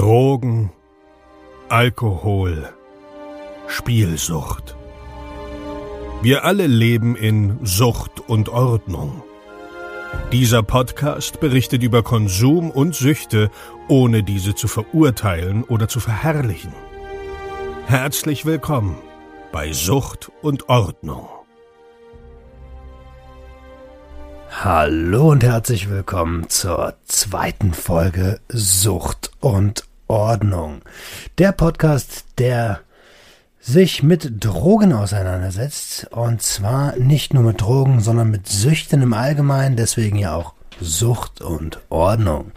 Drogen, Alkohol, Spielsucht. Wir alle leben in Sucht und Ordnung. Dieser Podcast berichtet über Konsum und Süchte, ohne diese zu verurteilen oder zu verherrlichen. Herzlich willkommen bei Sucht und Ordnung. Hallo und herzlich willkommen zur zweiten Folge Sucht und Ordnung. Der Podcast, der sich mit Drogen auseinandersetzt. Und zwar nicht nur mit Drogen, sondern mit Süchten im Allgemeinen. Deswegen ja auch Sucht und Ordnung.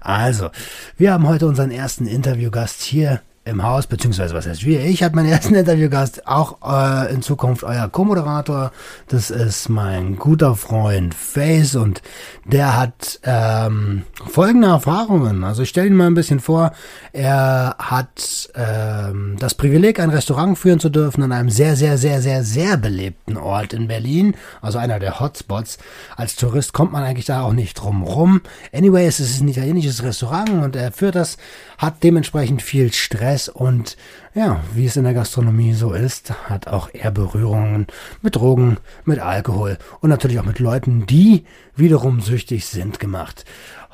Also, wir haben heute unseren ersten Interviewgast hier im Haus, beziehungsweise was heißt wir? Ich hatte meinen ersten Interviewgast, auch äh, in Zukunft euer Co-Moderator. Das ist mein guter Freund Face und der hat ähm, folgende Erfahrungen. Also ich stelle ihn mal ein bisschen vor. Er hat ähm, das Privileg, ein Restaurant führen zu dürfen an einem sehr, sehr, sehr, sehr, sehr belebten Ort in Berlin. Also einer der Hotspots. Als Tourist kommt man eigentlich da auch nicht drum rum. Anyway, es ist ein italienisches Restaurant und er führt das, hat dementsprechend viel Stress Stress und ja, wie es in der Gastronomie so ist, hat auch er Berührungen mit Drogen, mit Alkohol und natürlich auch mit Leuten, die wiederum süchtig sind gemacht.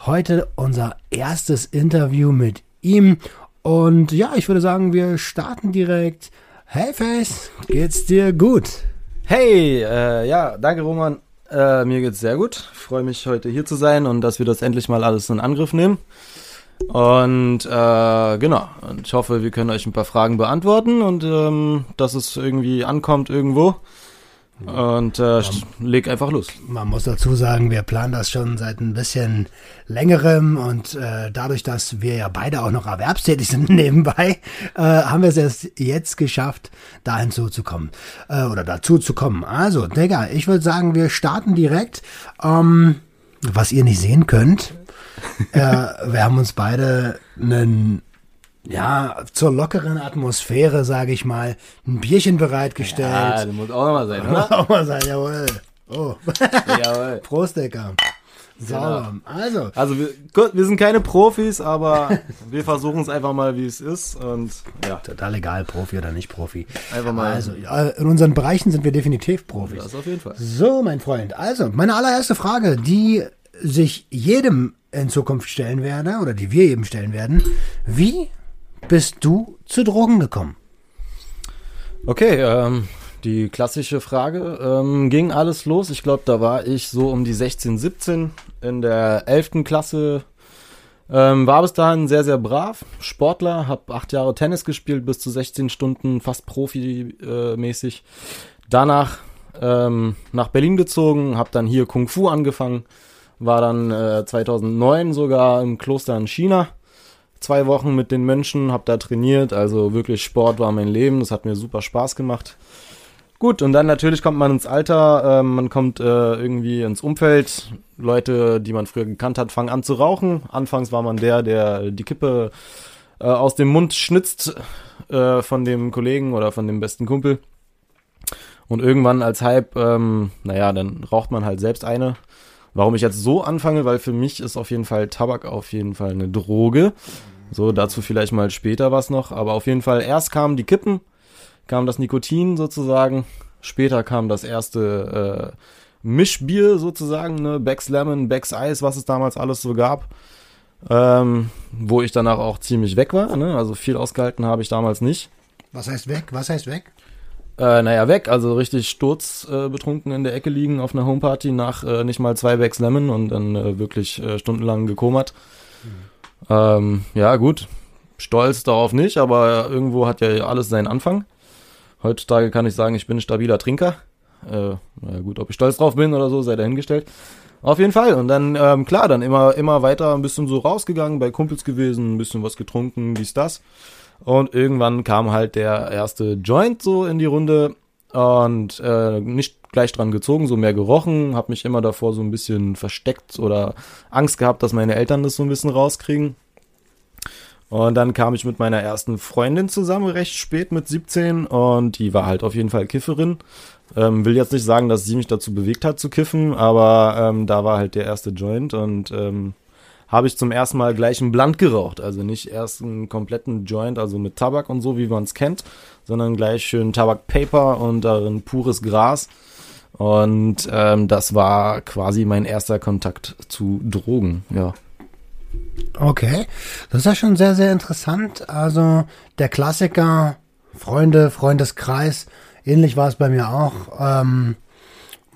Heute unser erstes Interview mit ihm und ja, ich würde sagen, wir starten direkt. Hey Face, geht's dir gut? Hey, äh, ja, danke Roman. Äh, mir geht's sehr gut. Freue mich heute hier zu sein und dass wir das endlich mal alles in Angriff nehmen. Und äh, genau, und ich hoffe, wir können euch ein paar Fragen beantworten und ähm, dass es irgendwie ankommt irgendwo. Und äh, leg einfach los. Man muss dazu sagen, wir planen das schon seit ein bisschen längerem und äh, dadurch, dass wir ja beide auch noch erwerbstätig sind nebenbei, äh, haben wir es erst jetzt geschafft, da hinzuzukommen äh, oder dazu zu kommen. Also, Digga, ich würde sagen, wir starten direkt. Ähm, was ihr nicht sehen könnt, äh, wir haben uns beide einen ja, zur lockeren Atmosphäre, sage ich mal, ein Bierchen bereitgestellt. Ja, das muss auch nochmal sein, oder? Muss auch mal sein, jawohl. Oh. jawohl. Prost, Decker. Sauber. Genau. Also. Also wir, gut, wir sind keine Profis, aber wir versuchen es einfach mal, wie es ist. Und ja. Total egal, Profi oder nicht Profi. Einfach mal. Also, in unseren Bereichen sind wir definitiv Profis. Das auf jeden Fall. So, mein Freund. Also, meine allererste Frage, die sich jedem in Zukunft stellen werde, oder die wir eben stellen werden. Wie bist du zu Drogen gekommen? Okay, ähm, die klassische Frage. Ähm, ging alles los? Ich glaube, da war ich so um die 16, 17 in der 11. Klasse. Ähm, war bis dahin sehr, sehr brav. Sportler, habe acht Jahre Tennis gespielt, bis zu 16 Stunden, fast profimäßig. Danach ähm, nach Berlin gezogen, habe dann hier Kung Fu angefangen war dann äh, 2009 sogar im Kloster in China. Zwei Wochen mit den Mönchen, hab da trainiert, also wirklich Sport war mein Leben, das hat mir super Spaß gemacht. Gut, und dann natürlich kommt man ins Alter, äh, man kommt äh, irgendwie ins Umfeld. Leute, die man früher gekannt hat, fangen an zu rauchen. Anfangs war man der, der die Kippe äh, aus dem Mund schnitzt äh, von dem Kollegen oder von dem besten Kumpel. Und irgendwann als Hype, ähm, naja, dann raucht man halt selbst eine. Warum ich jetzt so anfange, weil für mich ist auf jeden Fall Tabak auf jeden Fall eine Droge. So, dazu vielleicht mal später was noch. Aber auf jeden Fall, erst kamen die Kippen, kam das Nikotin sozusagen. Später kam das erste äh, Mischbier sozusagen, ne? Becks Lemon, Becks Eis, was es damals alles so gab. Ähm, wo ich danach auch ziemlich weg war. Ne? Also viel ausgehalten habe ich damals nicht. Was heißt weg? Was heißt weg? Äh, naja, weg, also richtig sturzbetrunken äh, in der Ecke liegen auf einer Homeparty nach äh, nicht mal zwei Bags Lemon und dann äh, wirklich äh, stundenlang gekomert. Mhm. Ähm, ja, gut, stolz darauf nicht, aber irgendwo hat ja alles seinen Anfang. Heutzutage kann ich sagen, ich bin ein stabiler Trinker. Äh, na gut, ob ich stolz drauf bin oder so, sei dahingestellt. Auf jeden Fall. Und dann, ähm, klar, dann immer, immer weiter ein bisschen so rausgegangen, bei Kumpels gewesen, ein bisschen was getrunken, dies, das. Und irgendwann kam halt der erste Joint so in die Runde und äh, nicht gleich dran gezogen, so mehr gerochen, habe mich immer davor so ein bisschen versteckt oder Angst gehabt, dass meine Eltern das so ein bisschen rauskriegen. Und dann kam ich mit meiner ersten Freundin zusammen, recht spät mit 17 und die war halt auf jeden Fall Kifferin. Ähm, will jetzt nicht sagen, dass sie mich dazu bewegt hat zu kiffen, aber ähm, da war halt der erste Joint und ähm, habe ich zum ersten Mal gleich einen Blunt geraucht. Also nicht erst einen kompletten Joint, also mit Tabak und so, wie man es kennt, sondern gleich schön Tabakpaper und darin pures Gras. Und ähm, das war quasi mein erster Kontakt zu Drogen, ja. Okay, das ist ja schon sehr, sehr interessant. Also der Klassiker, Freunde, Freundeskreis, ähnlich war es bei mir auch. Ähm,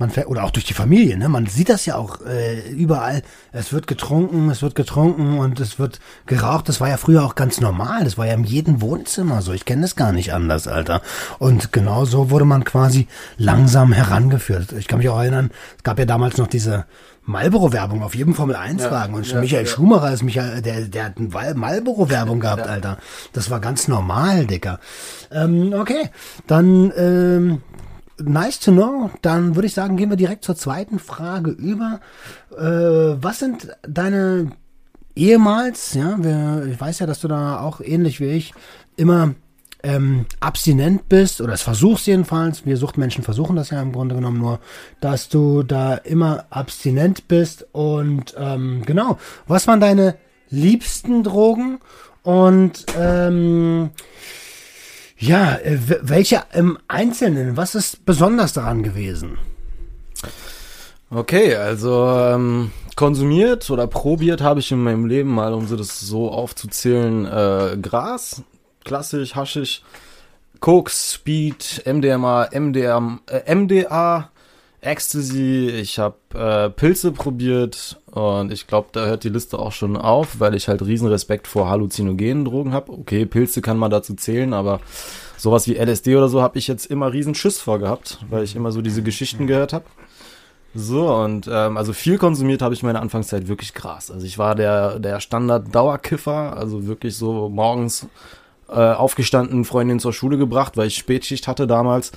man fährt, oder auch durch die Familie, ne? Man sieht das ja auch äh, überall. Es wird getrunken, es wird getrunken und es wird geraucht. Das war ja früher auch ganz normal. Das war ja in jedem Wohnzimmer so. Ich kenne das gar nicht anders, Alter. Und genau so wurde man quasi langsam herangeführt. Ich kann mich auch erinnern, es gab ja damals noch diese Marlboro-Werbung auf jedem Formel-1-Wagen. Ja, und ja, Michael ja. Schumacher ist Michael, der, der hat eine Marlboro-Werbung gehabt, Alter. Das war ganz normal, Dicker. Ähm, okay, dann ähm, nice to know. Dann würde ich sagen, gehen wir direkt zur zweiten Frage über. Äh, was sind deine ehemals, ja, wir, ich weiß ja, dass du da auch ähnlich wie ich immer ähm, abstinent bist oder es versuchst jedenfalls, wir Suchtmenschen versuchen das ja im Grunde genommen nur, dass du da immer abstinent bist und ähm, genau, was waren deine liebsten Drogen und ähm, ja, äh, welche im Einzelnen, was ist besonders daran gewesen? Okay, also ähm, konsumiert oder probiert habe ich in meinem Leben mal, um das so aufzuzählen, äh, Gras, klassisch, haschig, Koks, Speed, MDMA, MDM, äh, MDA, Ecstasy, ich habe äh, Pilze probiert und ich glaube, da hört die Liste auch schon auf, weil ich halt riesen Respekt vor halluzinogenen Drogen habe. Okay, Pilze kann man dazu zählen, aber sowas wie LSD oder so habe ich jetzt immer riesen Schiss vor gehabt, weil ich immer so diese Geschichten gehört habe. So, und ähm, also viel konsumiert habe ich meine Anfangszeit wirklich Gras. Also ich war der, der Standard-Dauerkiffer, also wirklich so morgens äh, aufgestanden, Freundin zur Schule gebracht, weil ich Spätschicht hatte damals.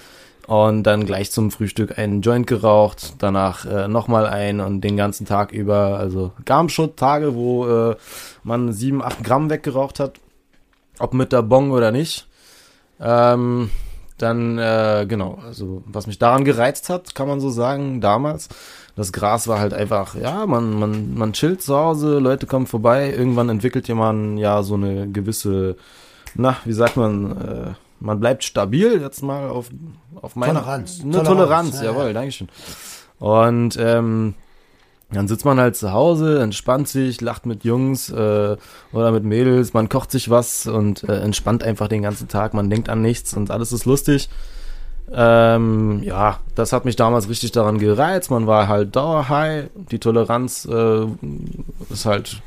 Und dann gleich zum Frühstück einen Joint geraucht, danach äh, nochmal ein und den ganzen Tag über, also gab schon Tage, wo äh, man sieben, acht Gramm weggeraucht hat, ob mit der Bong oder nicht. Ähm, dann, äh, genau, also was mich daran gereizt hat, kann man so sagen, damals. Das Gras war halt einfach, ja, man, man, man chillt zu Hause, Leute kommen vorbei, irgendwann entwickelt jemand ja so eine gewisse, na, wie sagt man, äh, man bleibt stabil, jetzt mal auf, auf meine Toleranz. Eine Toleranz, Toleranz, ja, jawohl, ja. Dankeschön. Und ähm, dann sitzt man halt zu Hause, entspannt sich, lacht mit Jungs äh, oder mit Mädels, man kocht sich was und äh, entspannt einfach den ganzen Tag, man denkt an nichts und alles ist lustig. Ähm, ja, das hat mich damals richtig daran gereizt. Man war halt dauerhigh. Die Toleranz äh, ist halt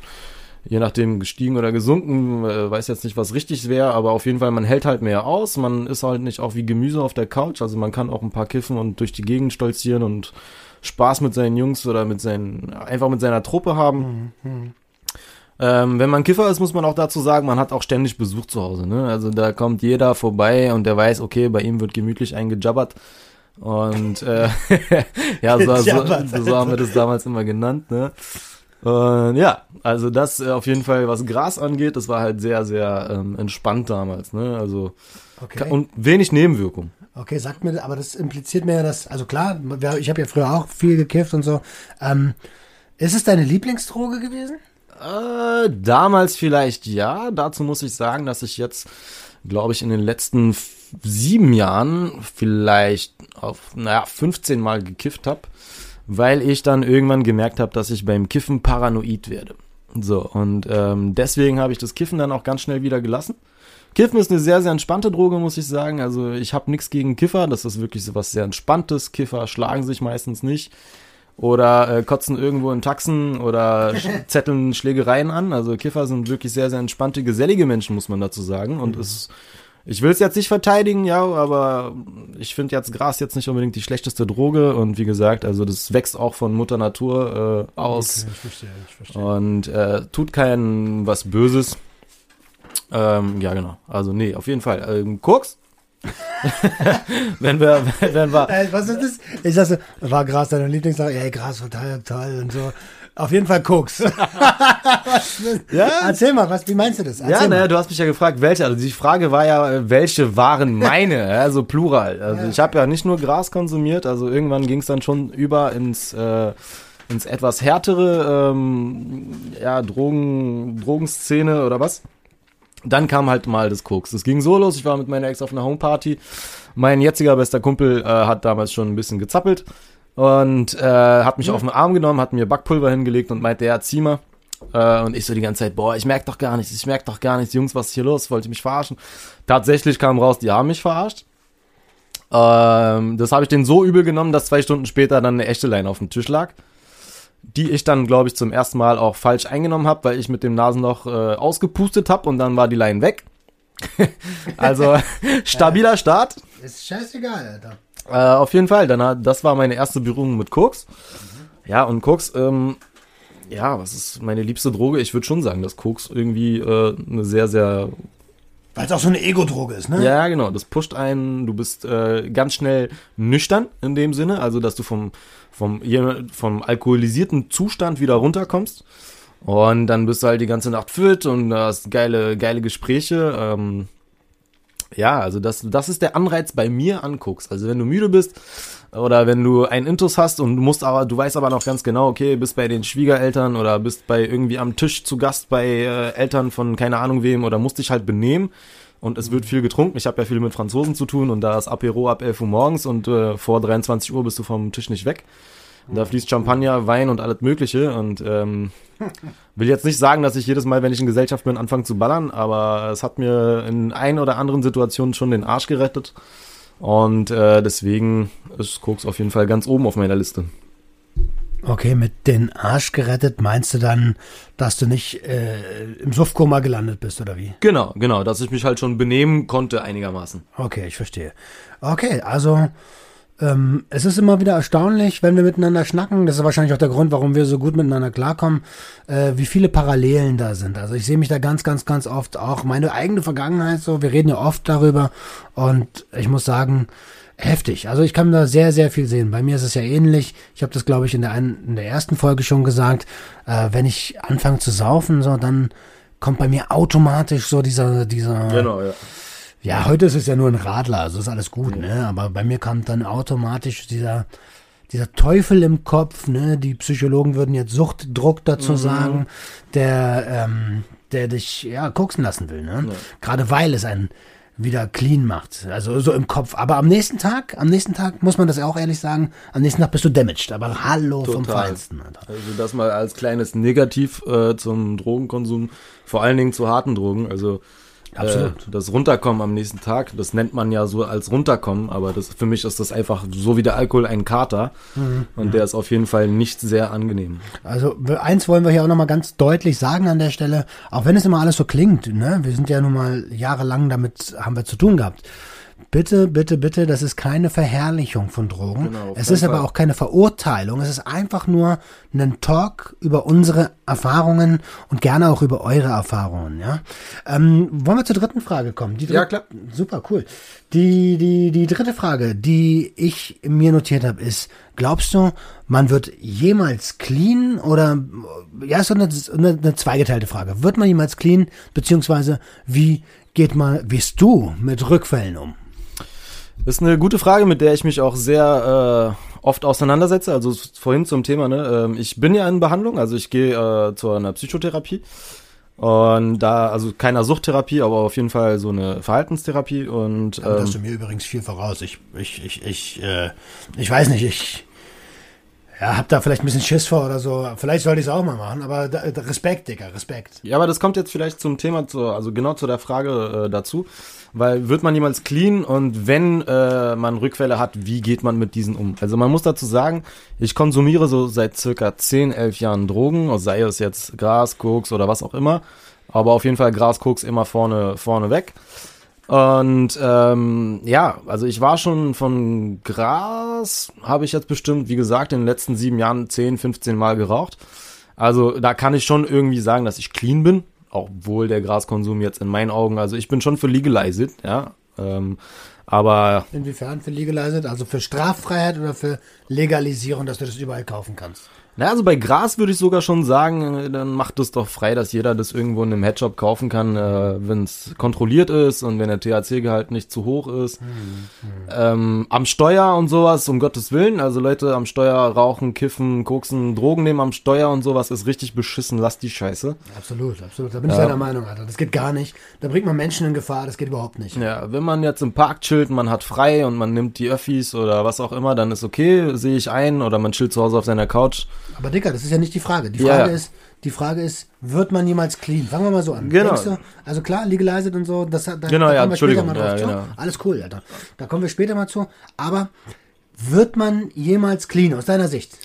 je nachdem gestiegen oder gesunken. Äh, weiß jetzt nicht, was richtig wäre, aber auf jeden Fall, man hält halt mehr aus. Man ist halt nicht auch wie Gemüse auf der Couch. Also man kann auch ein paar kiffen und durch die Gegend stolzieren und Spaß mit seinen Jungs oder mit seinen, einfach mit seiner Truppe haben. Ähm, wenn man Kiffer ist, muss man auch dazu sagen, man hat auch ständig Besuch zu Hause. Ne? Also da kommt jeder vorbei und der weiß, okay, bei ihm wird gemütlich eingejabbert. Und äh, ja, so, so, so haben wir das damals immer genannt. Ne? Und ja, also das äh, auf jeden Fall, was Gras angeht, das war halt sehr, sehr ähm, entspannt damals. Ne? Also Okay. und wenig Nebenwirkungen. Okay, sagt mir, aber das impliziert mir ja, dass, also klar, ich habe ja früher auch viel gekifft und so. Ähm, ist es deine Lieblingsdroge gewesen? Äh, damals vielleicht ja. Dazu muss ich sagen, dass ich jetzt, glaube ich, in den letzten sieben Jahren vielleicht auf, naja, 15 Mal gekifft habe, weil ich dann irgendwann gemerkt habe, dass ich beim Kiffen paranoid werde. So, und ähm, deswegen habe ich das Kiffen dann auch ganz schnell wieder gelassen. Kiffen ist eine sehr, sehr entspannte Droge, muss ich sagen. Also ich habe nichts gegen Kiffer. Das ist wirklich so was sehr Entspanntes. Kiffer schlagen sich meistens nicht oder äh, kotzen irgendwo in Taxen oder zetteln Schlägereien an. Also Kiffer sind wirklich sehr, sehr entspannte, gesellige Menschen, muss man dazu sagen. Und es, ich will es jetzt nicht verteidigen, ja, aber ich finde jetzt Gras jetzt nicht unbedingt die schlechteste Droge. Und wie gesagt, also das wächst auch von Mutter Natur äh, aus ich verstehe, ich verstehe. und äh, tut keinen was Böses. Ähm, ja, genau. Also nee, auf jeden Fall. Ähm, Koks? wenn wir, wenn wir, Äh, was ist das? Ich sag so, war Gras deine Lieblingssache? Ey, Gras total toll und so. Auf jeden Fall Koks. ja, Erzähl mal, was, wie meinst du das? Erzähl Ja, naja, du hast mich ja gefragt, welche. Also die Frage war ja, welche waren meine, ja, also plural. Also ich habe ja nicht nur Gras konsumiert, also irgendwann ging es dann schon über ins, äh, ins etwas härtere, ähm, ja, Drogen, Drogenszene oder was. Dann kam halt mal das Koks. Es ging so los, ich war mit meiner Ex auf einer Homeparty. Mein jetziger bester Kumpel äh, hat damals schon ein bisschen gezappelt und äh, hat mich auf den Arm genommen, hat mir Backpulver hingelegt und meinte, ja, zieh mal. Äh, und ich so die ganze Zeit, boah, ich merk doch gar nichts, ich merk doch gar nichts, Jungs, was ist hier los? Wollte mich verarschen. Tatsächlich kam raus, die haben mich verarscht. Ähm, das habe ich denen so übel genommen, dass zwei Stunden später dann eine echte Line auf dem Tisch lag. Die ich dann, glaube ich, zum ersten Mal auch falsch eingenommen habe, weil ich mit dem Nasenloch äh, ausgepustet habe und dann war die Line weg. also stabiler Start. Ist scheißegal, Alter. Äh, auf jeden Fall, dann, das war meine erste Berührung mit Koks. Ja, und Koks, ähm, ja, was ist meine liebste Droge? Ich würde schon sagen, dass Koks irgendwie äh, eine sehr, sehr Weil es auch so eine Ego-Droge ist, ne? Ja, genau. Das pusht einen. Du bist äh, ganz schnell nüchtern in dem Sinne, also dass du vom vom vom alkoholisierten Zustand wieder runterkommst. Und dann bist du halt die ganze Nacht fit und hast geile geile Gespräche. Ähm, ja, also das das ist der Anreiz bei mir anguckst. Also wenn du müde bist oder wenn du einen Intus hast und du musst aber, du weißt aber noch ganz genau, okay, bist bei den Schwiegereltern oder bist bei irgendwie am Tisch zu Gast bei äh, Eltern von keine Ahnung wem oder musst dich halt benehmen und es wird viel getrunken. Ich habe ja viel mit Franzosen zu tun und da ist Apero ab 11 Uhr morgens und äh, vor 23 Uhr bist du vom Tisch nicht weg. Und da fließt Champagner, Wein und alles Mögliche und ähm, will jetzt nicht sagen, dass ich jedes Mal, wenn ich in Gesellschaft bin, anfange zu ballern, aber es hat mir in ein oder anderen Situationen schon den Arsch gerettet. Und äh, deswegen ist Koks auf jeden Fall ganz oben auf meiner Liste. Okay, mit den Arsch gerettet meinst du dann, dass du nicht äh, im Suffkoma gelandet bist oder wie? Genau, genau, dass ich mich halt schon benehmen konnte einigermaßen. Okay, ich verstehe. Okay, also ähm, es ist immer wieder erstaunlich, wenn wir miteinander schnacken. Das ist wahrscheinlich auch der Grund, warum wir so gut miteinander klarkommen, äh, wie viele Parallelen da sind. Also ich sehe mich da ganz, ganz, ganz oft auch meine eigene Vergangenheit so. Wir reden ja oft darüber und ich muss sagen, heftig. Also ich kann da sehr, sehr viel sehen. Bei mir ist es ja ähnlich. Ich habe das, glaube ich, in der, einen, in der ersten Folge schon gesagt. Äh, wenn ich anfange zu saufen, so dann kommt bei mir automatisch so dieser, dieser. Genau, ja. Ja, heute ist es ja nur ein Radler, also ist alles gut, ne? Aber bei mir kommt dann automatisch dieser, dieser Teufel im Kopf, ne? Die Psychologen würden jetzt Suchtdruck dazu Mhm. sagen, der, ähm, der dich ja koksen lassen will, ne? Ja. Gerade weil es einen wieder clean macht, also so im Kopf. Aber am nächsten Tag, am nächsten Tag muss man das auch ehrlich sagen, am nächsten Tag bist du damaged. Aber hallo vom Total. Feinsten, Alter. Also das mal als kleines Negativ äh, zum Drogenkonsum, vor allen Dingen zu harten Drogen. Also Absolut. Äh, das Runterkommen am nächsten Tag, das nennt man ja so als Runterkommen, aber das für mich ist das einfach so wie der Alkohol ein Kater und der ist auf jeden Fall nicht sehr angenehm. Also eins wollen wir hier auch nochmal ganz deutlich sagen an der Stelle, auch wenn es immer alles so klingt, ne? wir sind ja nun mal jahrelang damit, haben wir zu tun gehabt. Bitte, bitte, bitte, das ist keine Verherrlichung von Drogen. Genau, es ist aber Fall. auch keine Verurteilung. Es ist einfach nur ein Talk über unsere Erfahrungen und gerne auch über eure Erfahrungen. Ja? Ähm, wollen wir zur dritten Frage kommen? Die Ja, klar. Super, cool. Die, die, die dritte Frage, die ich mir notiert habe, ist, glaubst du, man wird jemals clean oder, ja, ist so eine, eine, eine zweigeteilte Frage. Wird man jemals clean, beziehungsweise wie geht man, wie gehst du mit Rückfällen um? Das ist eine gute Frage, mit der ich mich auch sehr äh, oft auseinandersetze. Also vorhin zum Thema, ne? ähm, ich bin ja in Behandlung, also ich gehe äh, zu einer Psychotherapie. Und da, also keiner Suchttherapie, aber auf jeden Fall so eine Verhaltenstherapie und Da ähm, hast du mir übrigens viel voraus. Ich, ich, ich, ich, äh, ich weiß nicht, ich ja, hab da vielleicht ein bisschen Schiss vor oder so. Vielleicht sollte ich es auch mal machen, aber da, Respekt, Digga, Respekt. Ja, aber das kommt jetzt vielleicht zum Thema, zu, also genau zu der Frage äh, dazu. Weil wird man jemals clean und wenn äh, man Rückfälle hat, wie geht man mit diesen um? Also man muss dazu sagen, ich konsumiere so seit circa 10, 11 Jahren Drogen, sei es jetzt Gras, Koks oder was auch immer. Aber auf jeden Fall Gras, Koks immer vorne, vorne weg. Und ähm, ja, also ich war schon von Gras, habe ich jetzt bestimmt, wie gesagt, in den letzten sieben Jahren 10, 15 Mal geraucht. Also da kann ich schon irgendwie sagen, dass ich clean bin, obwohl der Graskonsum jetzt in meinen Augen, also ich bin schon für legalized, ja. Ähm, aber Inwiefern für Legalized? Also für Straffreiheit oder für Legalisierung, dass du das überall kaufen kannst? Na, also bei Gras würde ich sogar schon sagen, äh, dann macht es doch frei, dass jeder das irgendwo in einem Headshop kaufen kann, äh, wenn es kontrolliert ist und wenn der THC-Gehalt nicht zu hoch ist. Hm, hm. Ähm, am Steuer und sowas, um Gottes Willen. Also Leute am Steuer rauchen, kiffen, koksen, Drogen nehmen am Steuer und sowas ist richtig beschissen. Lasst die Scheiße. Absolut, absolut. Da bin ich deiner Meinung, Alter. Das geht gar nicht. Da bringt man Menschen in Gefahr. Das geht überhaupt nicht. Ja, wenn man jetzt im Park chillt, man hat frei und man nimmt die Öffis oder was auch immer, dann ist okay, sehe ich ein. Oder man chillt zu Hause auf seiner Couch. Aber Dicker, das ist ja nicht die Frage. Die Frage ja. ist, die Frage ist, wird man jemals clean? Fangen wir mal so an. Genau. Du, also klar, legalized und so, das, da, genau, da ja, Entschuldigung. Ja, genau. Alles cool, Alter. Da kommen wir später mal zu. Aber wird man jemals clean, aus deiner Sicht?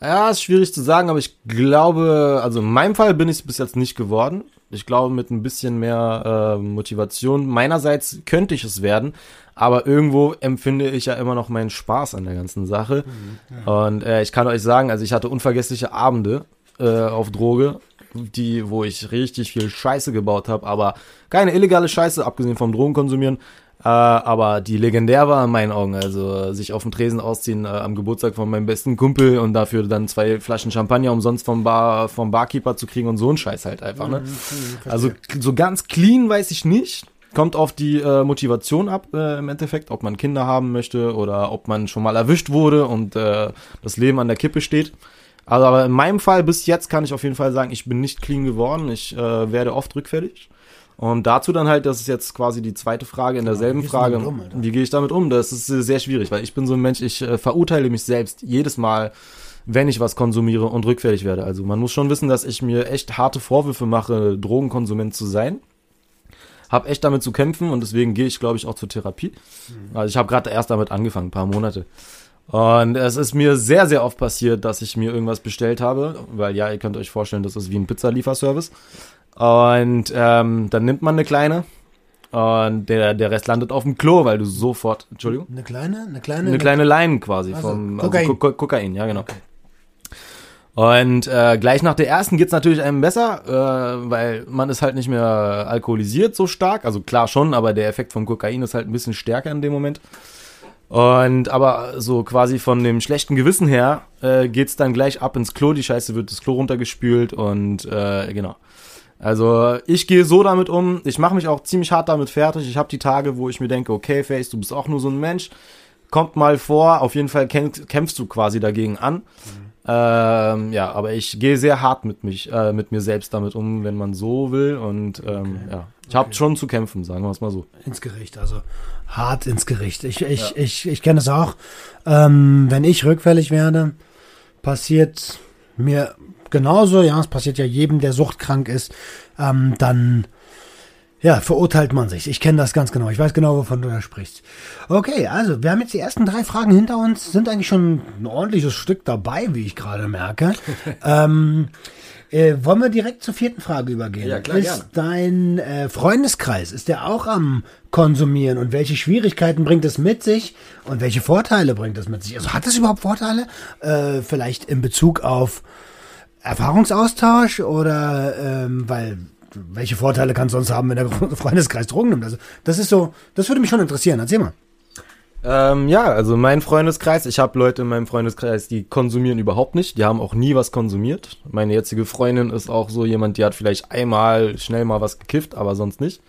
Ja, ist schwierig zu sagen, aber ich glaube, also in meinem Fall bin ich es bis jetzt nicht geworden. Ich glaube, mit ein bisschen mehr äh, Motivation meinerseits könnte ich es werden, aber irgendwo empfinde ich ja immer noch meinen Spaß an der ganzen Sache. Mhm, ja. Und äh, ich kann euch sagen, also ich hatte unvergessliche Abende äh, auf Droge, die, wo ich richtig viel Scheiße gebaut habe, aber keine illegale Scheiße, abgesehen vom Drogenkonsumieren. Äh, aber die legendär war in meinen Augen. Also sich auf dem Tresen ausziehen äh, am Geburtstag von meinem besten Kumpel und dafür dann zwei Flaschen Champagner umsonst vom Bar, vom Barkeeper zu kriegen und so ein Scheiß halt einfach, ne? Mhm, mhm also so ganz clean weiß ich nicht. Kommt auf die äh, Motivation ab äh, im Endeffekt, ob man Kinder haben möchte oder ob man schon mal erwischt wurde und äh, das Leben an der Kippe steht. Also aber in meinem Fall bis jetzt kann ich auf jeden Fall sagen, ich bin nicht clean geworden. Ich äh, werde oft rückfällig. Und dazu dann halt, das ist jetzt quasi die zweite Frage in derselben ja, Frage. Um, wie gehe ich damit um? Das ist sehr schwierig, weil ich bin so ein Mensch, ich äh, verurteile mich selbst jedes Mal, wenn ich was konsumiere und rückfällig werde. Also man muss schon wissen, dass ich mir echt harte Vorwürfe mache, Drogenkonsument zu sein. Hab echt damit zu kämpfen und deswegen gehe ich, glaube ich, auch zur Therapie. Mhm. Also ich habe gerade erst damit angefangen, ein paar Monate. Und es ist mir sehr, sehr oft passiert, dass ich mir irgendwas bestellt habe, weil ja, ihr könnt euch vorstellen, das ist wie ein Pizzalieferservice. Und ähm, dann nimmt man eine kleine und der, der Rest landet auf dem Klo, weil du sofort, Entschuldigung? Eine kleine? Eine kleine? Eine kleine Line quasi also, vom Kokain. Also Kokain, ja genau. Okay. Und äh, gleich nach der ersten geht's natürlich einem besser, äh, weil man ist halt nicht mehr alkoholisiert so stark. Also klar schon, aber der Effekt vom Kokain ist halt ein bisschen stärker in dem Moment. Und aber so quasi von dem schlechten Gewissen her äh, geht's dann gleich ab ins Klo. Die Scheiße wird das Klo runtergespült und äh, genau. Also ich gehe so damit um. Ich mache mich auch ziemlich hart damit fertig. Ich habe die Tage, wo ich mir denke, okay, Face, du bist auch nur so ein Mensch. Kommt mal vor. Auf jeden Fall kämpf, kämpfst du quasi dagegen an. Mhm. Ähm, ja, aber ich gehe sehr hart mit mich, äh, mit mir selbst damit um, wenn man so will. Und ähm, okay. ja, ich habe okay. schon zu kämpfen, sagen wir es mal so. Ins Gericht, also hart ins Gericht. Ich, ich, ja. ich, ich kenne es auch. Ähm, wenn ich rückfällig werde, passiert mir genauso, ja, es passiert ja jedem, der suchtkrank ist, ähm, dann ja, verurteilt man sich. Ich kenne das ganz genau. Ich weiß genau, wovon du da sprichst. Okay, also wir haben jetzt die ersten drei Fragen hinter uns, sind eigentlich schon ein ordentliches Stück dabei, wie ich gerade merke. ähm, äh, wollen wir direkt zur vierten Frage übergehen? Ja, klar, ist gerne. dein äh, Freundeskreis, ist der auch am Konsumieren und welche Schwierigkeiten bringt es mit sich und welche Vorteile bringt es mit sich? Also hat es überhaupt Vorteile? Äh, vielleicht in Bezug auf Erfahrungsaustausch oder ähm, weil welche Vorteile kann es sonst haben, wenn der Freundeskreis Drogen nimmt? Also das ist so, das würde mich schon interessieren. Erzähl mal. Ähm, ja, also mein Freundeskreis, ich habe Leute in meinem Freundeskreis, die konsumieren überhaupt nicht, die haben auch nie was konsumiert. Meine jetzige Freundin ist auch so jemand, die hat vielleicht einmal schnell mal was gekifft, aber sonst nicht.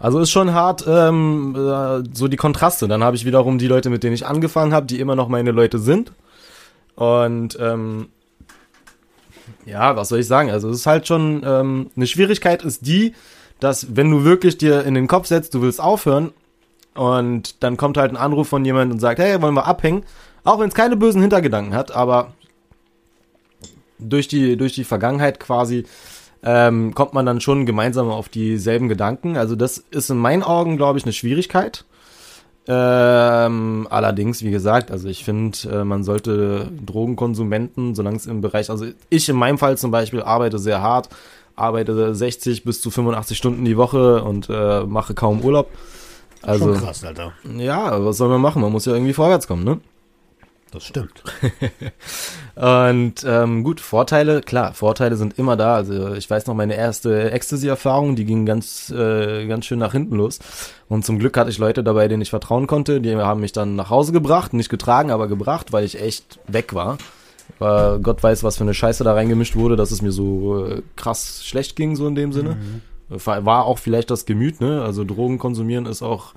Also ist schon hart, ähm, äh, so die Kontraste. Dann habe ich wiederum die Leute, mit denen ich angefangen habe, die immer noch meine Leute sind. Und ähm, ja, was soll ich sagen? Also es ist halt schon ähm, eine Schwierigkeit ist die, dass wenn du wirklich dir in den Kopf setzt, du willst aufhören und dann kommt halt ein Anruf von jemandem und sagt, hey, wollen wir abhängen? Auch wenn es keine bösen Hintergedanken hat, aber durch die, durch die Vergangenheit quasi ähm, kommt man dann schon gemeinsam auf dieselben Gedanken. Also das ist in meinen Augen, glaube ich, eine Schwierigkeit. Ähm, allerdings, wie gesagt, also ich finde, äh, man sollte Drogenkonsumenten, solange es im Bereich, also ich in meinem Fall zum Beispiel arbeite sehr hart, arbeite 60 bis zu 85 Stunden die Woche und äh, mache kaum Urlaub. Also, Schon krass, Alter. Ja, was soll man machen? Man muss ja irgendwie vorwärts kommen, ne? Das stimmt. und ähm, gut, Vorteile, klar, Vorteile sind immer da. Also ich weiß noch, meine erste Ecstasy-Erfahrung, die ging ganz, äh, ganz schön nach hinten los. Und zum Glück hatte ich Leute dabei, denen ich vertrauen konnte. Die haben mich dann nach Hause gebracht, nicht getragen, aber gebracht, weil ich echt weg war. War Gott weiß, was für eine Scheiße da reingemischt wurde, dass es mir so äh, krass schlecht ging, so in dem Sinne. War war auch vielleicht das Gemüt, ne? Also Drogen konsumieren ist auch,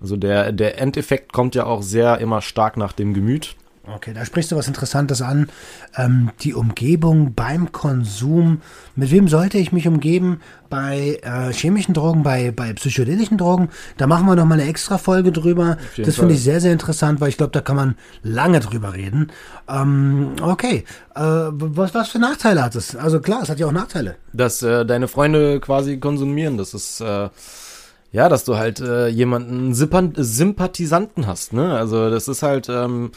also der, der Endeffekt kommt ja auch sehr immer stark nach dem Gemüt. Okay, da sprichst du was Interessantes an. Ähm, die Umgebung beim Konsum. Mit wem sollte ich mich umgeben? Bei äh, chemischen Drogen, bei, bei psychedelischen Drogen? Da machen wir noch mal eine extra Folge drüber. Das finde ich sehr, sehr interessant, weil ich glaube, da kann man lange drüber reden. Ähm, okay, äh, was, was für Nachteile hat es? Also klar, es hat ja auch Nachteile. dass äh, deine Freunde quasi konsumieren. Das ist äh, ja, dass du halt äh, jemanden Sympan Sympathisanten hast. Ne? Also das ist halt, ähm,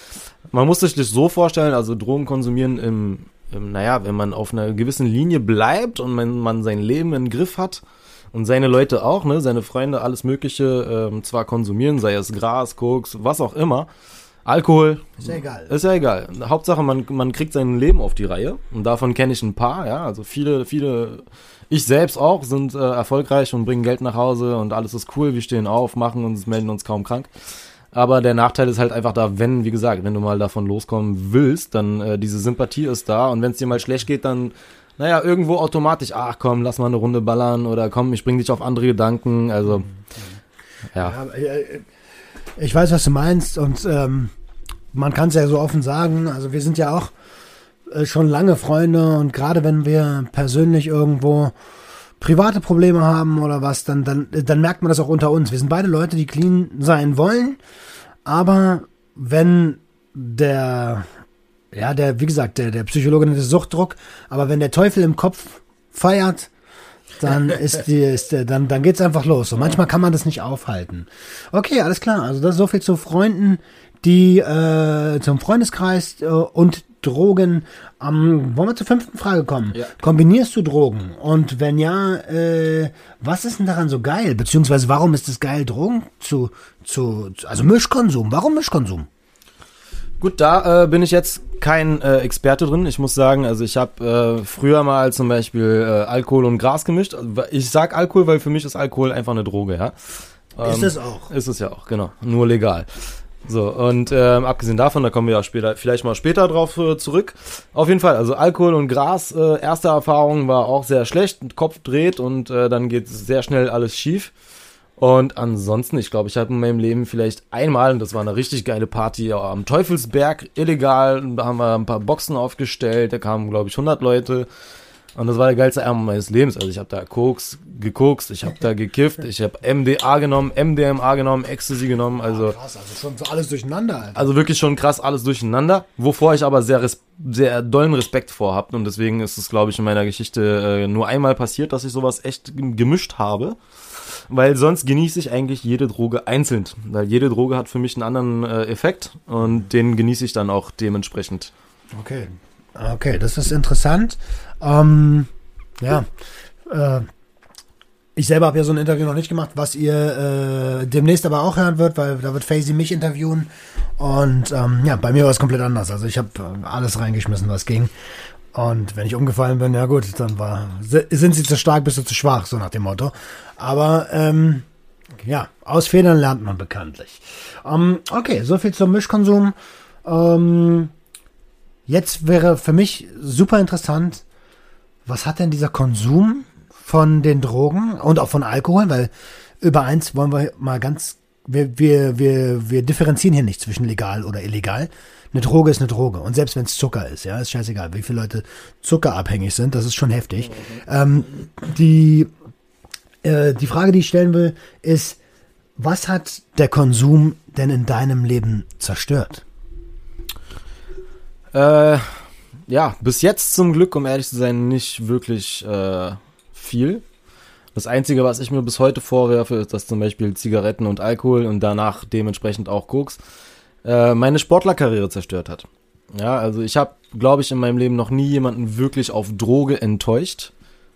man muss sich das so vorstellen. Also Drogen konsumieren im, im, naja, wenn man auf einer gewissen Linie bleibt und man, man sein Leben im Griff hat und seine Leute auch, ne, seine Freunde alles Mögliche ähm, zwar konsumieren, sei es Gras, Koks, was auch immer. Alkohol, Ist ja egal. ist ja egal. Hauptsache, man, man kriegt sein Leben auf die Reihe. Und davon kenne ich ein paar, ja. Also viele, viele, ich selbst auch, sind äh, erfolgreich und bringen Geld nach Hause und alles ist cool. Wir stehen auf, machen uns, melden uns kaum krank. Aber der Nachteil ist halt einfach da, wenn, wie gesagt, wenn du mal davon loskommen willst, dann äh, diese Sympathie ist da. Und wenn es dir mal schlecht geht, dann, naja, irgendwo automatisch, ach komm, lass mal eine Runde ballern oder komm, ich bring dich auf andere Gedanken. Also, ja. Ja, äh, ich weiß, was du meinst und ähm, man kann es ja so offen sagen. Also wir sind ja auch äh, schon lange Freunde und gerade wenn wir persönlich irgendwo private Probleme haben oder was, dann, dann, dann merkt man das auch unter uns. Wir sind beide Leute, die clean sein wollen, aber wenn der, ja, der, wie gesagt, der, der Psychologe nennt es Suchtdruck, aber wenn der Teufel im Kopf feiert, dann ist die, ist, der- dann, dann geht's einfach los. Und manchmal kann man das nicht aufhalten. Okay, alles klar. Also das ist so viel zu Freunden, die äh, zum Freundeskreis äh, und Drogen. Ähm, wollen wir zur fünften Frage kommen? Ja. Kombinierst du Drogen? Und wenn ja, äh, was ist denn daran so geil? Beziehungsweise warum ist es geil, Drogen zu, zu, also Mischkonsum? Warum Mischkonsum? Gut, da äh, bin ich jetzt kein äh, Experte drin. Ich muss sagen, also ich habe äh, früher mal zum Beispiel äh, Alkohol und Gras gemischt. Also, Ich sag Alkohol, weil für mich ist Alkohol einfach eine Droge, ja. ist es auch. Ist es ja auch, genau. Nur legal. So, und ähm, abgesehen davon, da kommen wir ja später, vielleicht mal später drauf äh, zurück. Auf jeden Fall, also Alkohol und Gras, äh, erste Erfahrung war auch sehr schlecht, Kopf dreht und äh, dann geht sehr schnell alles schief. Und ansonsten, ich glaube, ich habe in meinem Leben vielleicht einmal, und das war eine richtig geile Party am Teufelsberg, illegal, da haben wir ein paar Boxen aufgestellt, da kamen, glaube ich, 100 Leute. Und das war der geilste Abend meines Lebens. Also ich habe da Koks gekokst, ich habe da gekifft, ich habe MDA genommen, MDMA genommen, Ecstasy genommen, also Krass, also schon so alles durcheinander. Alter. also wirklich schon krass alles durcheinander, wovor ich aber sehr sehr dollen Respekt vor hab und deswegen ist es glaube ich in meiner Geschichte äh, nur einmal passiert, dass ich sowas echt gem- gemischt habe. Weil sonst genieße ich eigentlich jede Droge einzeln. Weil jede Droge hat für mich einen anderen äh, Effekt und den genieße ich dann auch dementsprechend. Okay. Okay, das ist interessant. Ähm, ja. Äh, ich selber habe ja so ein Interview noch nicht gemacht, was ihr äh, demnächst aber auch hören wird, weil da wird Faisy mich interviewen. Und ähm, ja, bei mir war es komplett anders. Also ich habe äh, alles reingeschmissen, was ging. Und wenn ich umgefallen bin, ja gut, dann war si- sind sie zu stark, bist du zu schwach, so nach dem Motto. Aber ähm, ja, aus Fehlern lernt man bekanntlich. Ähm, okay, so viel zum Mischkonsum. Ähm, Jetzt wäre für mich super interessant, was hat denn dieser Konsum von den Drogen und auch von Alkohol, weil über eins wollen wir mal ganz, wir, wir, wir, wir differenzieren hier nicht zwischen legal oder illegal. Eine Droge ist eine Droge und selbst wenn es Zucker ist, ja, ist scheißegal, wie viele Leute zuckerabhängig sind, das ist schon heftig. Ähm, die, äh, die Frage, die ich stellen will, ist, was hat der Konsum denn in deinem Leben zerstört? Äh, ja, bis jetzt zum Glück, um ehrlich zu sein, nicht wirklich äh, viel. Das Einzige, was ich mir bis heute vorwerfe, ist, dass zum Beispiel Zigaretten und Alkohol und danach dementsprechend auch Koks äh, meine Sportlerkarriere zerstört hat. Ja, also ich habe, glaube ich, in meinem Leben noch nie jemanden wirklich auf Droge enttäuscht.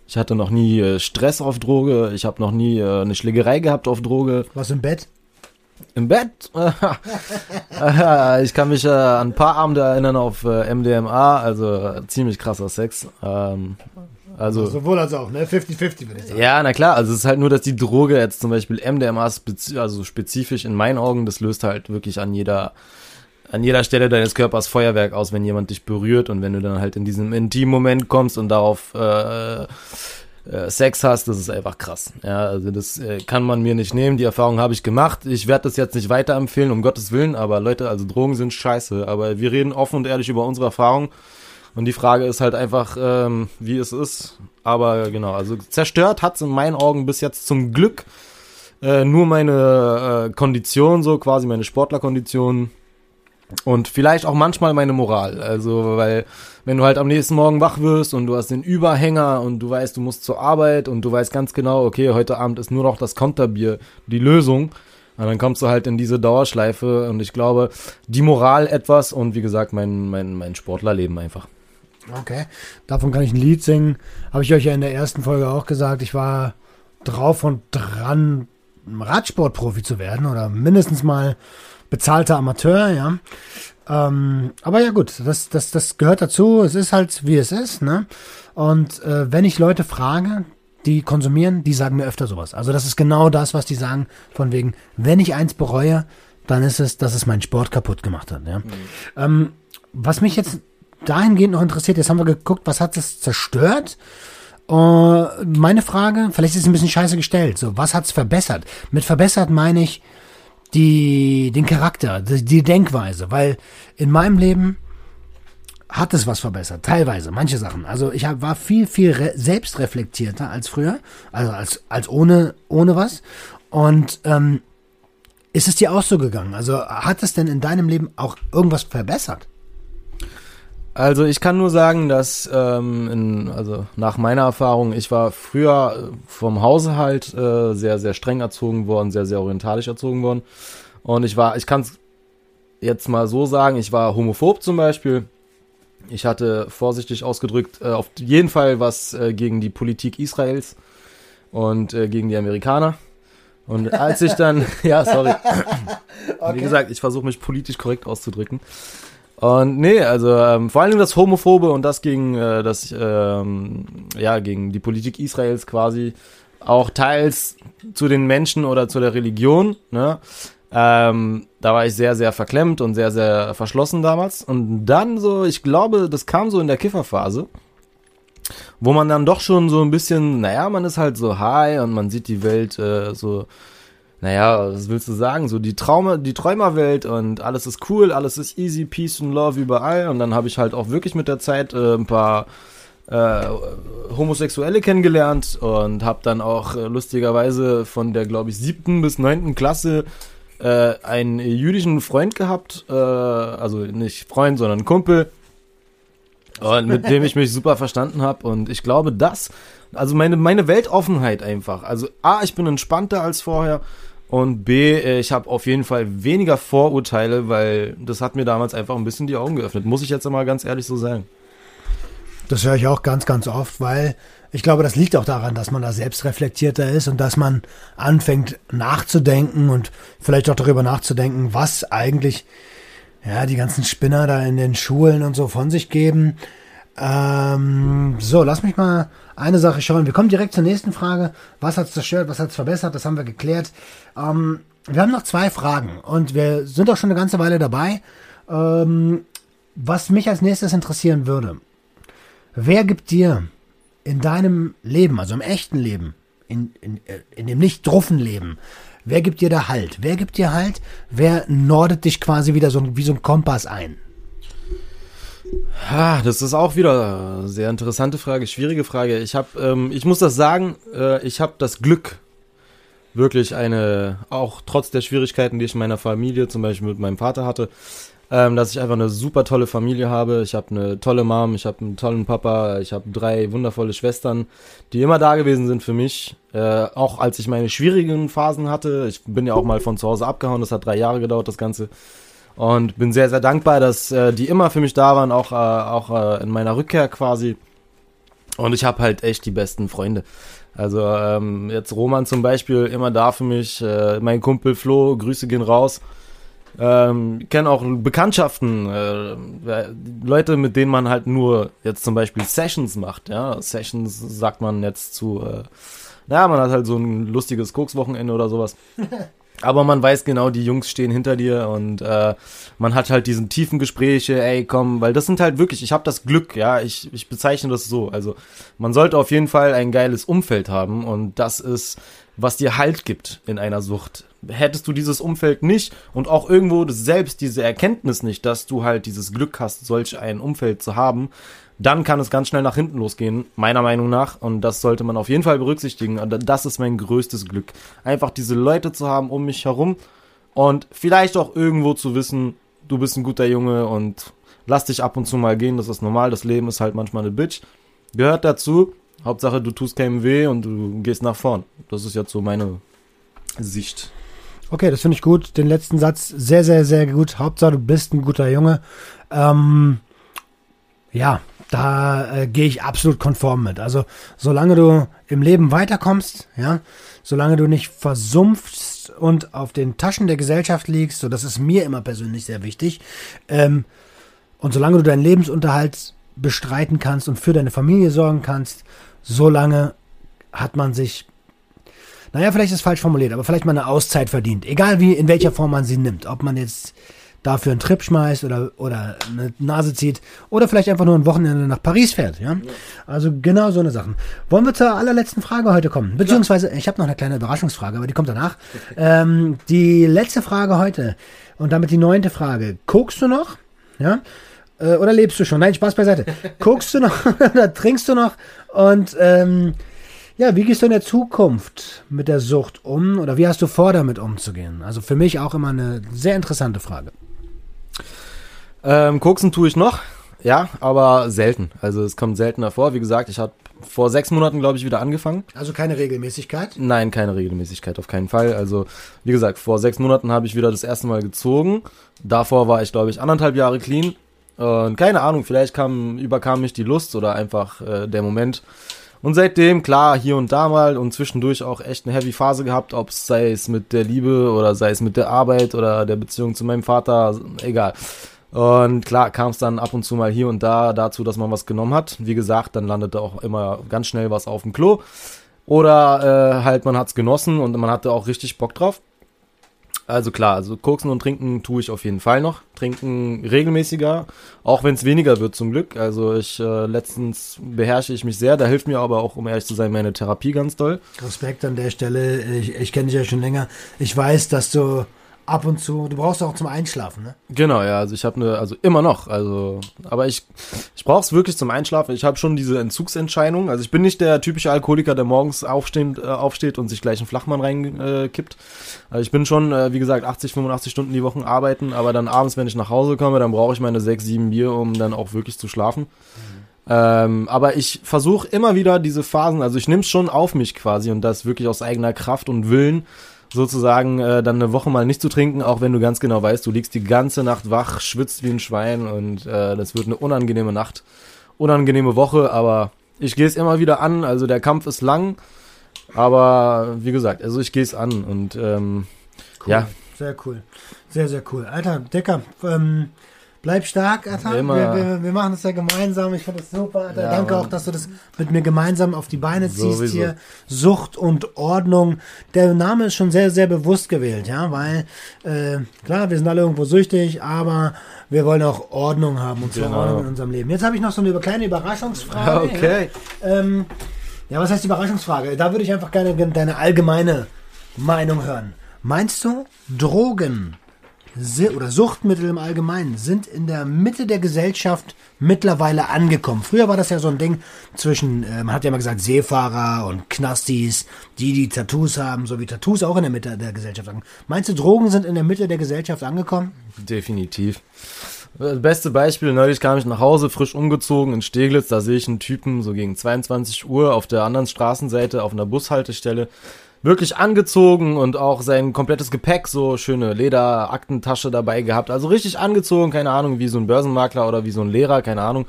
Ich hatte noch nie äh, Stress auf Droge, ich habe noch nie äh, eine Schlägerei gehabt auf Droge. Was im Bett? Im Bett? ich kann mich äh, an ein paar Abende erinnern auf äh, MDMA, also äh, ziemlich krasser Sex. Ähm, also, Sowohl als auch, ne? 50-50 würde ich sagen. ja, na klar, also es ist halt nur, dass die Droge jetzt zum Beispiel MDMA, spezi also spezifisch in meinen Augen, das löst halt wirklich an jeder an jeder Stelle deines Körpers Feuerwerk aus, wenn jemand dich berührt und wenn du dann halt in diesem intimen Moment kommst und darauf äh, äh, Sex hast, das ist einfach krass. Ja, also das äh, kann man mir nicht nehmen. Die Erfahrung habe ich gemacht. Ich werde das jetzt nicht weiterempfehlen, um Gottes Willen, aber Leute, also Drogen sind scheiße. Aber wir reden offen und ehrlich über unsere Erfahrung. Und die Frage ist halt einfach, ähm, wie es ist. Aber genau, also zerstört hat es in meinen Augen bis jetzt zum Glück äh, nur meine äh, Kondition, so quasi meine Sportlerkondition. Und vielleicht auch manchmal meine Moral. Also, weil, wenn du halt am nächsten Morgen wach wirst und du hast den Überhänger und du weißt, du musst zur Arbeit und du weißt ganz genau, okay, heute Abend ist nur noch das Konterbier die Lösung. Und dann kommst du halt in diese Dauerschleife und ich glaube, die Moral etwas und wie gesagt, mein, mein, mein Sportlerleben einfach. Okay, davon kann ich ein Lied singen. Habe ich euch ja in der ersten Folge auch gesagt. Ich war drauf und dran, Radsportprofi zu werden oder mindestens mal bezahlter Amateur, ja. Ähm, aber ja gut, das, das, das gehört dazu. Es ist halt, wie es ist, ne? Und äh, wenn ich Leute frage, die konsumieren, die sagen mir öfter sowas. Also das ist genau das, was die sagen, von wegen, wenn ich eins bereue, dann ist es, dass es meinen Sport kaputt gemacht hat. Ja? Mhm. Ähm, was mich jetzt dahingehend noch interessiert, jetzt haben wir geguckt, was hat es zerstört? Uh, meine Frage, vielleicht ist es ein bisschen scheiße gestellt, so, was hat's verbessert? Mit verbessert meine ich die, den Charakter, die, die Denkweise, weil in meinem Leben hat es was verbessert, teilweise, manche Sachen. Also ich hab, war viel, viel selbstreflektierter als früher, also als, als ohne, ohne was. Und ähm, ist es dir auch so gegangen? Also hat es denn in deinem Leben auch irgendwas verbessert? Also ich kann nur sagen, dass ähm, in, also nach meiner Erfahrung, ich war früher äh, vom Hause halt äh, sehr, sehr streng erzogen worden, sehr, sehr orientalisch erzogen worden. Und ich war, ich kann es jetzt mal so sagen, ich war homophob zum Beispiel. Ich hatte vorsichtig ausgedrückt äh, auf jeden Fall was äh, gegen die Politik Israels und äh, gegen die Amerikaner. Und als ich dann, ja, sorry. Okay. Wie gesagt, ich versuche mich politisch korrekt auszudrücken. Und nee, also ähm, vor allem das Homophobe und das gegen äh, das ähm, ja gegen die Politik Israels quasi auch teils zu den Menschen oder zu der Religion. Ne? Ähm, da war ich sehr sehr verklemmt und sehr sehr verschlossen damals. Und dann so, ich glaube, das kam so in der Kifferphase, wo man dann doch schon so ein bisschen, naja, man ist halt so high und man sieht die Welt äh, so naja, was willst du sagen? So die Traume, die Träumerwelt und alles ist cool, alles ist easy, peace and love überall. Und dann habe ich halt auch wirklich mit der Zeit äh, ein paar äh, Homosexuelle kennengelernt und habe dann auch äh, lustigerweise von der, glaube ich, siebten bis neunten Klasse äh, einen jüdischen Freund gehabt, äh, also nicht Freund, sondern Kumpel, und mit dem ich mich super verstanden habe. Und ich glaube, das, also meine, meine Weltoffenheit einfach. Also A, ich bin entspannter als vorher und B, äh, ich habe auf jeden Fall weniger Vorurteile, weil das hat mir damals einfach ein bisschen die Augen geöffnet. Muss ich jetzt einmal ganz ehrlich so sagen. Das höre ich auch ganz, ganz oft, weil ich glaube, das liegt auch daran, dass man da selbst reflektierter ist und dass man anfängt nachzudenken und vielleicht auch darüber nachzudenken, was eigentlich ja, die ganzen Spinner da in den Schulen und so von sich geben. Ähm, so, lass mich mal eine Sache schauen. Wir kommen direkt zur nächsten Frage. Was hat es zerstört, was hat es verbessert? Das haben wir geklärt. Ähm, wir haben noch zwei Fragen und wir sind auch schon eine ganze Weile dabei. Ähm, was mich als nächstes interessieren würde, wer gibt dir in deinem Leben, also im echten Leben, in, in, äh, in dem nicht druffen Leben, wer gibt dir da Halt? Wer gibt dir Halt? Wer nordet dich quasi wieder so wie so ein Kompass ein? Das ist auch wieder eine sehr interessante Frage, schwierige Frage. Ich habe, ähm, ich muss das sagen, äh, ich habe das Glück, wirklich eine, auch trotz der Schwierigkeiten, die ich in meiner Familie, zum Beispiel mit meinem Vater hatte, ähm, dass ich einfach eine super tolle Familie habe. Ich habe eine tolle Mom, ich habe einen tollen Papa, ich habe drei wundervolle Schwestern, die immer da gewesen sind für mich. Äh, auch als ich meine schwierigen Phasen hatte. Ich bin ja auch mal von zu Hause abgehauen, das hat drei Jahre gedauert, das Ganze. Und bin sehr, sehr dankbar, dass äh, die immer für mich da waren, auch, äh, auch äh, in meiner Rückkehr quasi. Und ich habe halt echt die besten Freunde. Also ähm, jetzt Roman zum Beispiel immer da für mich, äh, mein Kumpel Flo, Grüße gehen raus. Ähm, kenne auch Bekanntschaften, äh, Leute, mit denen man halt nur jetzt zum Beispiel Sessions macht. Ja, Sessions sagt man jetzt zu, äh, naja, man hat halt so ein lustiges Kokswochenende oder sowas. Aber man weiß genau, die Jungs stehen hinter dir und äh, man hat halt diesen tiefen Gespräche, ey, komm, weil das sind halt wirklich, ich habe das Glück, ja, ich, ich bezeichne das so. Also man sollte auf jeden Fall ein geiles Umfeld haben und das ist, was dir Halt gibt in einer Sucht. Hättest du dieses Umfeld nicht und auch irgendwo selbst diese Erkenntnis nicht, dass du halt dieses Glück hast, solch ein Umfeld zu haben, dann kann es ganz schnell nach hinten losgehen, meiner Meinung nach. Und das sollte man auf jeden Fall berücksichtigen. Und das ist mein größtes Glück. Einfach diese Leute zu haben um mich herum und vielleicht auch irgendwo zu wissen, du bist ein guter Junge und lass dich ab und zu mal gehen, das ist normal. Das Leben ist halt manchmal eine Bitch. Gehört dazu. Hauptsache, du tust keinem weh und du gehst nach vorn. Das ist jetzt so meine Sicht. Okay, das finde ich gut. Den letzten Satz sehr, sehr, sehr gut. Hauptsache, du bist ein guter Junge. Ähm, ja, da äh, gehe ich absolut konform mit. Also solange du im Leben weiterkommst, ja, solange du nicht versumpfst und auf den Taschen der Gesellschaft liegst, so das ist mir immer persönlich sehr wichtig, ähm, und solange du deinen Lebensunterhalt bestreiten kannst und für deine Familie sorgen kannst, solange hat man sich, naja, vielleicht ist es falsch formuliert, aber vielleicht mal eine Auszeit verdient. Egal wie, in welcher Form man sie nimmt. Ob man jetzt dafür einen Trip schmeißt oder, oder eine Nase zieht oder vielleicht einfach nur ein Wochenende nach Paris fährt. Ja? Also genau so eine Sachen. Wollen wir zur allerletzten Frage heute kommen? Beziehungsweise, ich habe noch eine kleine Überraschungsfrage, aber die kommt danach. ähm, die letzte Frage heute und damit die neunte Frage. Guckst du noch? Ja? Äh, oder lebst du schon? Nein, Spaß beiseite. Guckst du noch oder trinkst du noch? Und ähm, ja, wie gehst du in der Zukunft mit der Sucht um oder wie hast du vor, damit umzugehen? Also für mich auch immer eine sehr interessante Frage. Ähm, Koksen tue ich noch, ja, aber selten. Also es kommt seltener vor. Wie gesagt, ich habe vor sechs Monaten, glaube ich, wieder angefangen. Also keine Regelmäßigkeit? Nein, keine Regelmäßigkeit, auf keinen Fall. Also, wie gesagt, vor sechs Monaten habe ich wieder das erste Mal gezogen. Davor war ich, glaube ich, anderthalb Jahre clean. Und keine Ahnung, vielleicht kam, überkam mich die Lust oder einfach äh, der Moment. Und seitdem, klar, hier und da mal und zwischendurch auch echt eine heavy Phase gehabt, ob es sei es mit der Liebe oder sei es mit der Arbeit oder der Beziehung zu meinem Vater, egal. Und klar kam es dann ab und zu mal hier und da dazu, dass man was genommen hat. Wie gesagt, dann landete auch immer ganz schnell was auf dem Klo. Oder äh, halt man hat's genossen und man hatte auch richtig Bock drauf. Also klar, also koksen und trinken tue ich auf jeden Fall noch. Trinken regelmäßiger, auch wenn es weniger wird zum Glück. Also ich äh, letztens beherrsche ich mich sehr, da hilft mir aber auch, um ehrlich zu sein, meine Therapie ganz doll. Respekt an der Stelle. Ich, ich kenne dich ja schon länger. Ich weiß, dass du ab und zu. Du brauchst auch zum Einschlafen, ne? Genau, ja, also ich habe eine, also immer noch, also, aber ich, ich brauche es wirklich zum Einschlafen. Ich habe schon diese Entzugsentscheidung. Also ich bin nicht der typische Alkoholiker, der morgens aufstehend, äh, aufsteht und sich gleich einen Flachmann reinkippt. Äh, also ich bin schon, äh, wie gesagt, 80, 85 Stunden die Woche arbeiten, aber dann abends, wenn ich nach Hause komme, dann brauche ich meine sechs, sieben Bier, um dann auch wirklich zu schlafen. Mhm. Ähm, aber ich versuche immer wieder diese Phasen, also ich nehme es schon auf mich quasi und das wirklich aus eigener Kraft und Willen sozusagen äh, dann eine Woche mal nicht zu trinken, auch wenn du ganz genau weißt, du liegst die ganze Nacht wach, schwitzt wie ein Schwein und äh, das wird eine unangenehme Nacht, unangenehme Woche, aber ich gehe es immer wieder an, also der Kampf ist lang, aber wie gesagt, also ich gehe es an und ähm, cool. ja. Sehr cool. Sehr, sehr cool. Alter, Decker, ähm, Bleib stark, Alter. Wir, wir, wir, machen das ja gemeinsam. Ich finde das super, Alter. Ja, Danke auch, dass du das mit mir gemeinsam auf die Beine ziehst sowieso. hier. Sucht und Ordnung. Der Name ist schon sehr, sehr bewusst gewählt, ja, weil äh, klar, wir sind alle irgendwo süchtig, aber wir wollen auch Ordnung haben und zwar genau. Ordnung in unserem Leben. Jetzt habe ich noch so eine kleine Überraschungsfrage. Okay. Ja. Ähm, ja, was heißt Überraschungsfrage? Da würde ich einfach gerne deine allgemeine Meinung hören. Meinst du, Drogen oder Suchtmittel im Allgemeinen sind in der Mitte der Gesellschaft mittlerweile angekommen. Früher war das ja so ein Ding zwischen, äh, man hat ja immer gesagt, Seefahrer und Knastis, die, die Tattoos haben, so wie Tattoos auch in der Mitte der Gesellschaft angekommen. Meinst du, Drogen sind in der Mitte der Gesellschaft angekommen? Definitiv. Das beste Beispiel, neulich kam ich nach Hause, frisch umgezogen in Steglitz, da sehe ich einen Typen so gegen 22 Uhr auf der anderen Straßenseite auf einer Bushaltestelle wirklich angezogen und auch sein komplettes Gepäck, so schöne Lederaktentasche dabei gehabt. Also richtig angezogen, keine Ahnung, wie so ein Börsenmakler oder wie so ein Lehrer, keine Ahnung.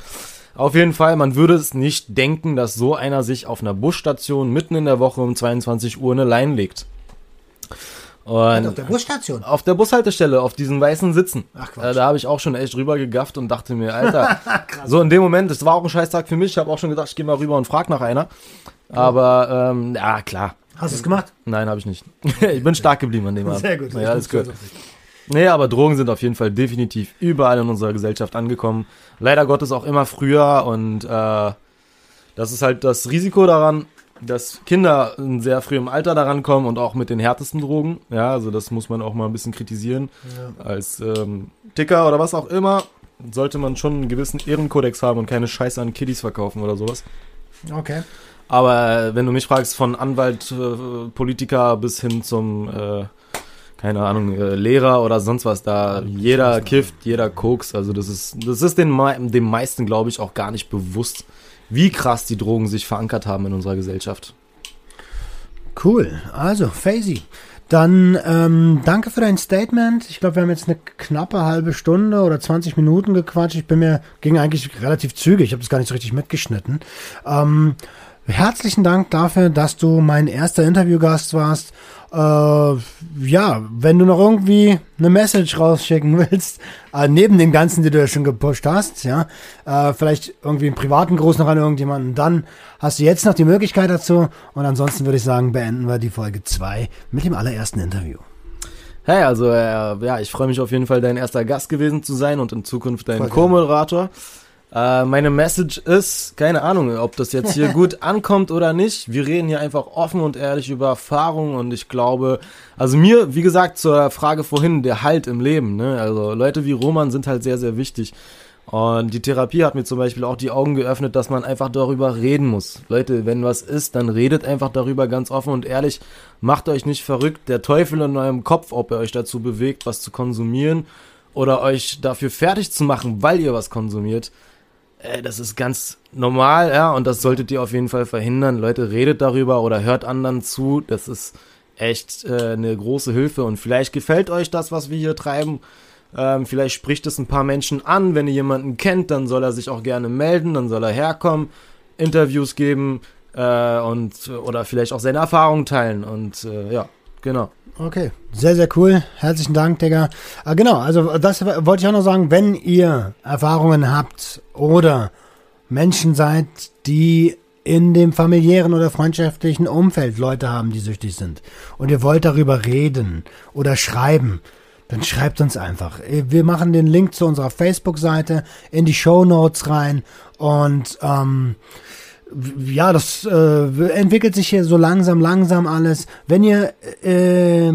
Auf jeden Fall, man würde es nicht denken, dass so einer sich auf einer Busstation mitten in der Woche um 22 Uhr eine Lein legt. Und auf der Busstation? Auf der Bushaltestelle, auf diesen weißen Sitzen. Ach Quatsch. Äh, da habe ich auch schon echt rüber gegafft und dachte mir, Alter, so in dem Moment, das war auch ein Scheißtag für mich. Ich habe auch schon gedacht, ich gehe mal rüber und frag nach einer. Aber ähm, ja, klar. Hast du es gemacht? Nein, habe ich nicht. ich bin stark geblieben an dem Abend. Sehr gut. Ja, alles gut. Nee, aber Drogen sind auf jeden Fall definitiv überall in unserer Gesellschaft angekommen. Leider Gottes auch immer früher und äh, das ist halt das Risiko daran, dass Kinder in sehr frühem Alter daran kommen und auch mit den härtesten Drogen. Ja, also das muss man auch mal ein bisschen kritisieren. Ja. Als ähm, Ticker oder was auch immer sollte man schon einen gewissen Ehrenkodex haben und keine Scheiße an Kiddies verkaufen oder sowas. Okay. Aber wenn du mich fragst, von Anwalt, äh, Politiker bis hin zum, äh, keine Ahnung, äh, Lehrer oder sonst was, da jeder kifft, jeder koks. Also das ist, das ist den, dem meisten, glaube ich, auch gar nicht bewusst, wie krass die Drogen sich verankert haben in unserer Gesellschaft. Cool. Also, Faisy. Dann ähm, danke für dein Statement. Ich glaube, wir haben jetzt eine knappe halbe Stunde oder 20 Minuten gequatscht. Ich bin mir, ging eigentlich relativ zügig. Ich habe das gar nicht so richtig mitgeschnitten. Ähm, herzlichen Dank dafür, dass du mein erster Interviewgast warst. Äh, ja, wenn du noch irgendwie eine Message rausschicken willst, äh, neben den ganzen, die du ja schon gepusht hast, ja, äh, vielleicht irgendwie einen privaten Gruß noch an irgendjemanden, dann hast du jetzt noch die Möglichkeit dazu. Und ansonsten würde ich sagen, beenden wir die Folge 2 mit dem allerersten Interview. Hey, also äh, ja, ich freue mich auf jeden Fall, dein erster Gast gewesen zu sein und in Zukunft dein. Co-Moderator. Äh, meine Message ist, keine Ahnung, ob das jetzt hier gut ankommt oder nicht. Wir reden hier einfach offen und ehrlich über Erfahrungen und ich glaube, also mir, wie gesagt, zur Frage vorhin, der Halt im Leben, ne? Also Leute wie Roman sind halt sehr, sehr wichtig. Und die Therapie hat mir zum Beispiel auch die Augen geöffnet, dass man einfach darüber reden muss. Leute, wenn was ist, dann redet einfach darüber ganz offen und ehrlich. Macht euch nicht verrückt. Der Teufel in eurem Kopf, ob er euch dazu bewegt, was zu konsumieren oder euch dafür fertig zu machen, weil ihr was konsumiert. Äh, das ist ganz normal, ja, und das solltet ihr auf jeden Fall verhindern. Leute, redet darüber oder hört anderen zu. Das ist echt äh, eine große Hilfe und vielleicht gefällt euch das, was wir hier treiben. Ähm, vielleicht spricht es ein paar Menschen an. Wenn ihr jemanden kennt, dann soll er sich auch gerne melden, dann soll er herkommen, Interviews geben äh, und oder vielleicht auch seine Erfahrungen teilen. Und äh, ja, genau. Okay, sehr, sehr cool. Herzlichen Dank, Digga. Ah, genau, also das wollte ich auch noch sagen, wenn ihr Erfahrungen habt oder Menschen seid, die in dem familiären oder freundschaftlichen Umfeld Leute haben, die süchtig sind und ihr wollt darüber reden oder schreiben, dann schreibt uns einfach. Wir machen den Link zu unserer Facebook-Seite in die Show Notes rein und ähm, ja, das äh, entwickelt sich hier so langsam, langsam alles. Wenn ihr, äh,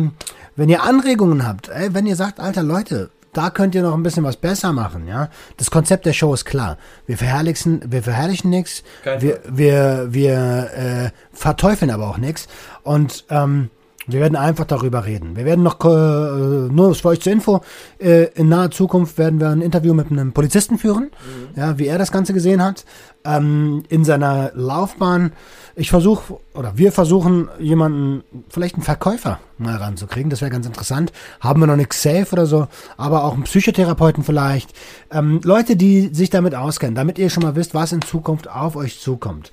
wenn ihr Anregungen habt, ey, wenn ihr sagt, alter Leute, da könnt ihr noch ein bisschen was besser machen, ja. Das Konzept der Show ist klar. Wir verherrlichen, wir verherrlichen nichts, wir, wir, wir äh, verteufeln aber auch nichts. Und ähm, wir werden einfach darüber reden. Wir werden noch, äh, nur für euch zur Info, äh, in naher Zukunft werden wir ein Interview mit einem Polizisten führen, ja, wie er das Ganze gesehen hat, ähm, in seiner Laufbahn. Ich versuche, oder wir versuchen, jemanden, vielleicht einen Verkäufer mal ranzukriegen. Das wäre ganz interessant. Haben wir noch nichts safe oder so, aber auch einen Psychotherapeuten vielleicht. Ähm, Leute, die sich damit auskennen, damit ihr schon mal wisst, was in Zukunft auf euch zukommt.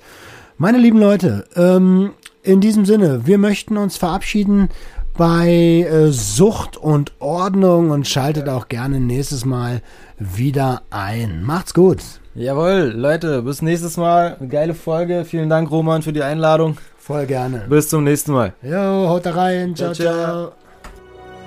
Meine lieben Leute, ähm, in diesem Sinne, wir möchten uns verabschieden bei äh, Sucht und Ordnung und schaltet auch gerne nächstes Mal wieder ein. Macht's gut. Jawohl, Leute, bis nächstes Mal. Eine geile Folge. Vielen Dank, Roman, für die Einladung. Voll gerne. Bis zum nächsten Mal. Jo, haut da rein. Ciao, Ciao, ciao. ciao.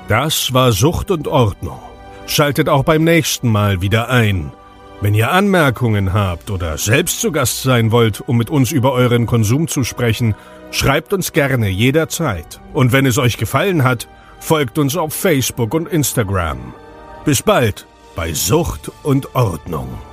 Das war Sucht und Ordnung. Schaltet auch beim nächsten Mal wieder ein. Wenn ihr Anmerkungen habt oder selbst zu Gast sein wollt, um mit uns über euren Konsum zu sprechen, schreibt uns gerne jederzeit. Und wenn es euch gefallen hat, folgt uns auf Facebook und Instagram. Bis bald bei Sucht und Ordnung.